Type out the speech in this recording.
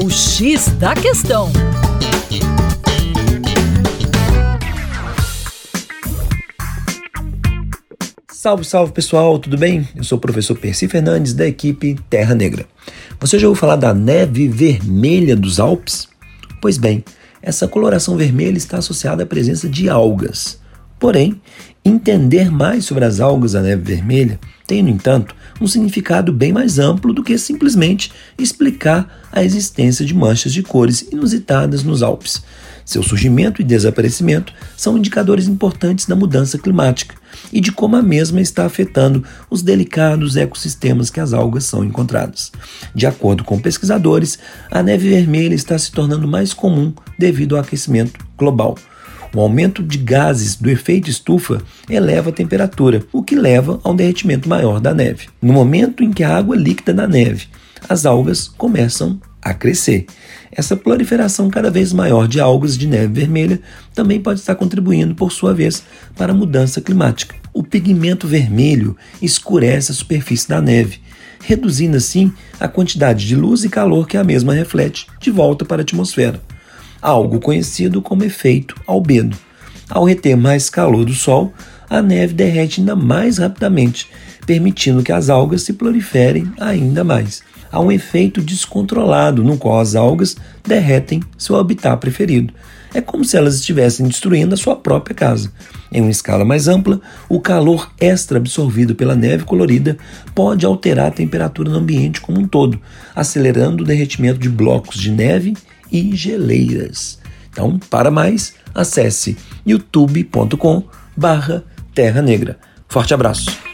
O X da Questão. Salve, salve pessoal, tudo bem? Eu sou o professor Percy Fernandes da equipe Terra Negra. Você já ouviu falar da neve vermelha dos Alpes? Pois bem, essa coloração vermelha está associada à presença de algas. Porém, entender mais sobre as algas da neve vermelha tem, no entanto, um significado bem mais amplo do que simplesmente explicar a existência de manchas de cores inusitadas nos Alpes. Seu surgimento e desaparecimento são indicadores importantes da mudança climática e de como a mesma está afetando os delicados ecossistemas que as algas são encontradas. De acordo com pesquisadores, a neve vermelha está se tornando mais comum devido ao aquecimento global. O aumento de gases do efeito estufa eleva a temperatura, o que leva a um derretimento maior da neve. No momento em que a água líquida da neve, as algas começam a crescer. Essa proliferação cada vez maior de algas de neve vermelha também pode estar contribuindo, por sua vez, para a mudança climática. O pigmento vermelho escurece a superfície da neve, reduzindo assim a quantidade de luz e calor que a mesma reflete de volta para a atmosfera algo conhecido como efeito albedo. Ao reter mais calor do Sol, a neve derrete ainda mais rapidamente, permitindo que as algas se proliferem ainda mais. Há um efeito descontrolado no qual as algas derretem seu habitat preferido. É como se elas estivessem destruindo a sua própria casa. Em uma escala mais ampla, o calor extra absorvido pela neve colorida pode alterar a temperatura no ambiente como um todo, acelerando o derretimento de blocos de neve e geleiras. Então, para mais, acesse youtube.com barra Terra Negra. Forte abraço!